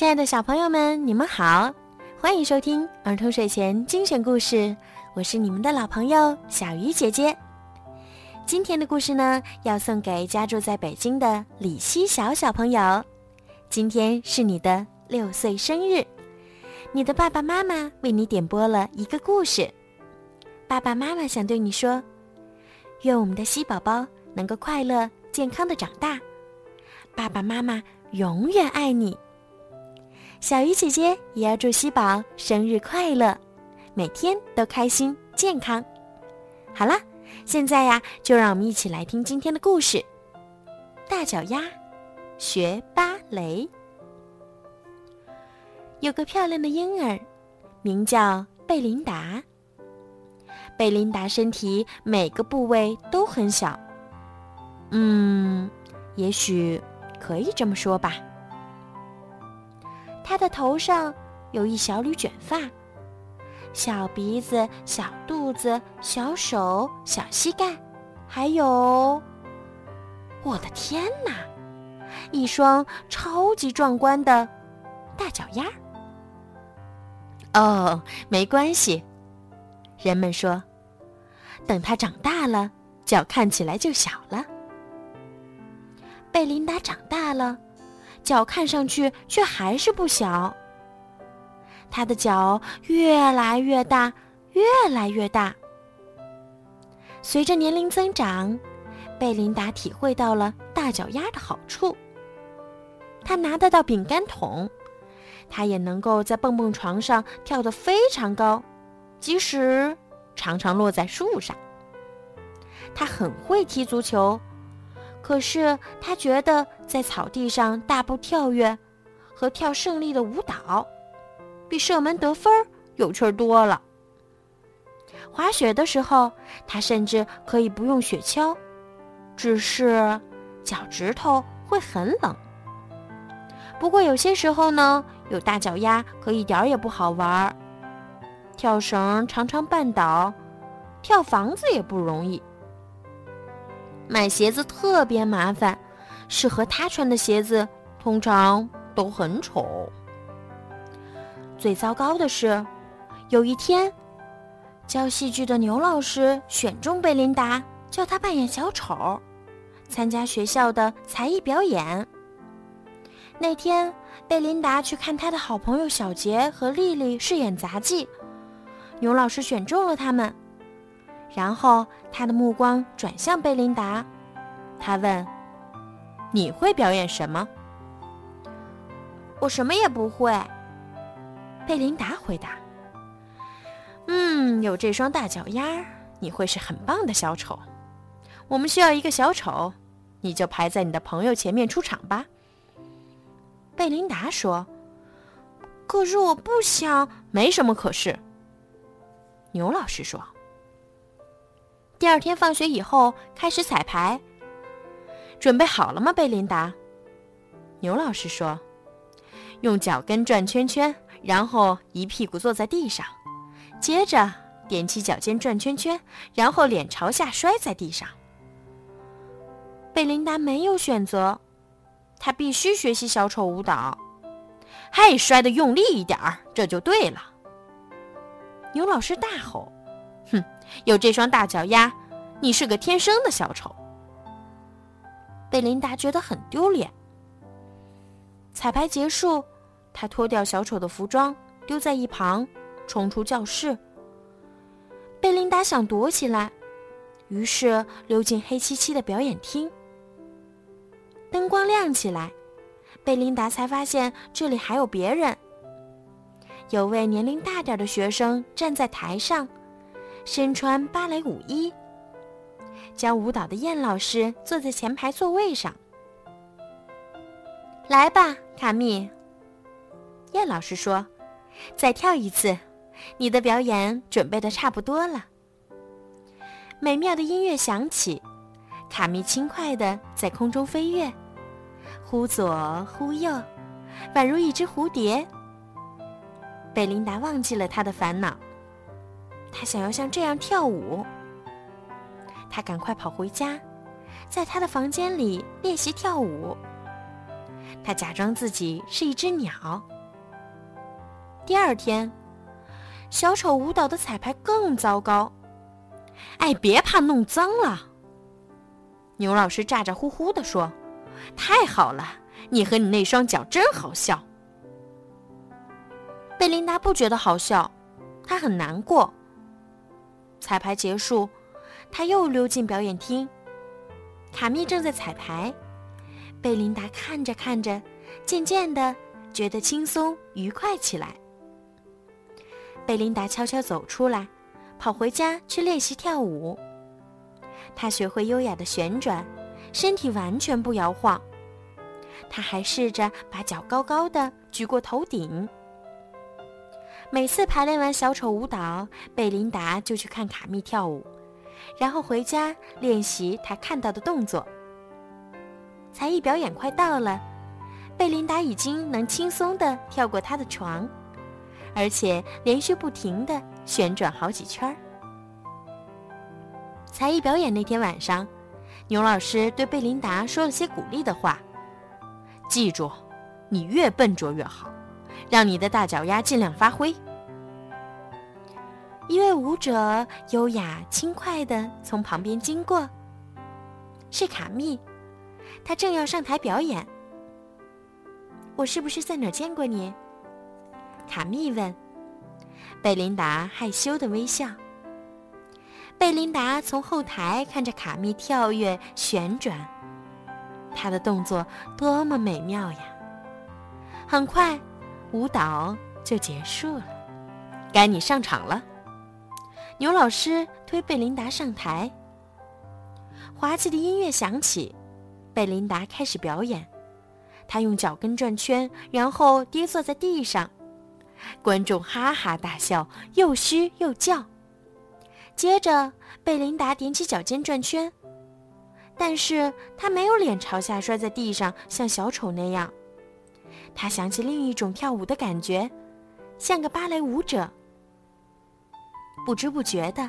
亲爱的小朋友们，你们好，欢迎收听儿童睡前精选故事。我是你们的老朋友小鱼姐姐。今天的故事呢，要送给家住在北京的李希晓小朋友。今天是你的六岁生日，你的爸爸妈妈为你点播了一个故事。爸爸妈妈想对你说：愿我们的希宝宝能够快乐健康的长大。爸爸妈妈永远爱你。小鱼姐姐也要祝希宝生日快乐，每天都开心健康。好了，现在呀，就让我们一起来听今天的故事：大脚丫学芭蕾。有个漂亮的婴儿，名叫贝琳达。贝琳达身体每个部位都很小，嗯，也许可以这么说吧。他的头上有一小缕卷发，小鼻子、小肚子、小手、小膝盖，还有，我的天哪，一双超级壮观的大脚丫！哦，没关系，人们说，等他长大了，脚看起来就小了。贝琳达长大了。脚看上去却还是不小。他的脚越来越大，越来越大。随着年龄增长，贝琳达体会到了大脚丫的好处。他拿得到饼干桶，他也能够在蹦蹦床上跳得非常高，即使常常落在树上。他很会踢足球。可是他觉得在草地上大步跳跃，和跳胜利的舞蹈，比射门得分有趣多了。滑雪的时候，他甚至可以不用雪橇，只是脚趾头会很冷。不过有些时候呢，有大脚丫可一点也不好玩儿。跳绳常常绊倒，跳房子也不容易。买鞋子特别麻烦，适合他穿的鞋子通常都很丑。最糟糕的是，有一天，教戏剧的牛老师选中贝琳达，叫她扮演小丑，参加学校的才艺表演。那天，贝琳达去看她的好朋友小杰和丽丽饰演杂技，牛老师选中了他们。然后他的目光转向贝琳达，他问：“你会表演什么？”“我什么也不会。”贝琳达回答。“嗯，有这双大脚丫，你会是很棒的小丑。我们需要一个小丑，你就排在你的朋友前面出场吧。”贝琳达说。“可是我不想。”“没什么可是。”牛老师说。第二天放学以后开始彩排。准备好了吗，贝琳达？牛老师说：“用脚跟转圈圈，然后一屁股坐在地上，接着踮起脚尖转圈圈，然后脸朝下摔在地上。”贝琳达没有选择，她必须学习小丑舞蹈。嘿，摔得用力一点儿，这就对了。牛老师大吼。有这双大脚丫，你是个天生的小丑。贝琳达觉得很丢脸。彩排结束，她脱掉小丑的服装，丢在一旁，冲出教室。贝琳达想躲起来，于是溜进黑漆漆的表演厅。灯光亮起来，贝琳达才发现这里还有别人。有位年龄大点的学生站在台上。身穿芭蕾舞衣，教舞蹈的燕老师坐在前排座位上。来吧，卡蜜。燕老师说：“再跳一次，你的表演准备的差不多了。”美妙的音乐响起，卡蜜轻快的在空中飞跃，忽左忽右，宛如一只蝴蝶。贝琳达忘记了他的烦恼。他想要像这样跳舞。他赶快跑回家，在他的房间里练习跳舞。他假装自己是一只鸟。第二天，小丑舞蹈的彩排更糟糕。哎，别怕弄脏了。牛老师咋咋呼呼地说：“太好了，你和你那双脚真好笑。”贝琳达不觉得好笑，她很难过。彩排结束，他又溜进表演厅。卡密正在彩排，贝琳达看着看着，渐渐的觉得轻松愉快起来。贝琳达悄悄走出来，跑回家去练习跳舞。她学会优雅的旋转，身体完全不摇晃。她还试着把脚高高的举过头顶。每次排练完小丑舞蹈，贝琳达就去看卡密跳舞。然后回家练习他看到的动作。才艺表演快到了，贝琳达已经能轻松地跳过他的床，而且连续不停地旋转好几圈儿。才艺表演那天晚上，牛老师对贝琳达说了些鼓励的话：“记住，你越笨拙越好，让你的大脚丫尽量发挥。”一位舞者优雅轻快地从旁边经过。是卡密，他正要上台表演。我是不是在哪儿见过你？卡密问。贝琳达害羞的微笑。贝琳达从后台看着卡密跳跃旋转，他的动作多么美妙呀！很快，舞蹈就结束了，该你上场了。牛老师推贝琳达上台，滑稽的音乐响起，贝琳达开始表演。她用脚跟转圈，然后跌坐在地上，观众哈哈大笑，又嘘又叫。接着，贝琳达踮起脚尖转圈，但是她没有脸朝下摔在地上，像小丑那样。他想起另一种跳舞的感觉，像个芭蕾舞者。不知不觉的，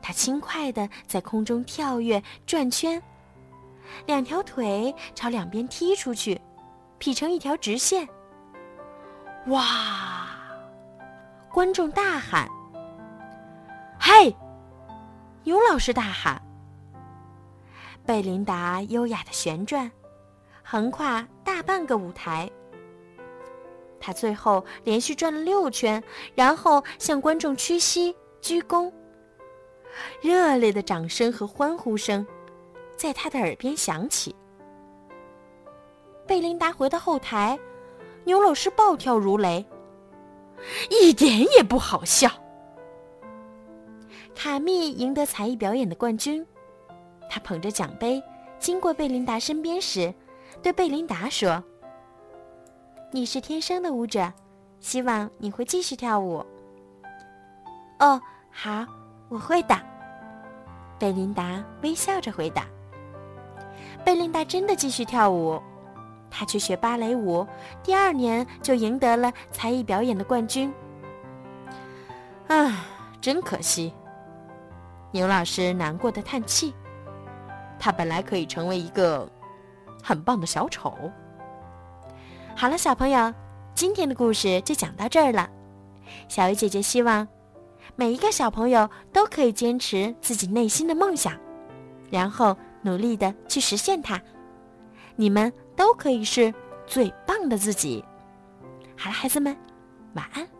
他轻快地在空中跳跃、转圈，两条腿朝两边踢出去，劈成一条直线。哇！观众大喊：“嘿！”牛老师大喊。贝琳达优雅的旋转，横跨大半个舞台。他最后连续转了六圈，然后向观众屈膝鞠躬。热烈的掌声和欢呼声在他的耳边响起。贝琳达回到后台，牛老师暴跳如雷，一点也不好笑。卡密赢得才艺表演的冠军，他捧着奖杯经过贝琳达身边时，对贝琳达说。你是天生的舞者，希望你会继续跳舞。哦，好，我会的。贝琳达微笑着回答。贝琳达真的继续跳舞，她去学芭蕾舞，第二年就赢得了才艺表演的冠军。啊，真可惜！牛老师难过的叹气。他本来可以成为一个很棒的小丑。好了，小朋友，今天的故事就讲到这儿了。小鱼姐姐希望每一个小朋友都可以坚持自己内心的梦想，然后努力的去实现它。你们都可以是最棒的自己。好了，孩子们，晚安。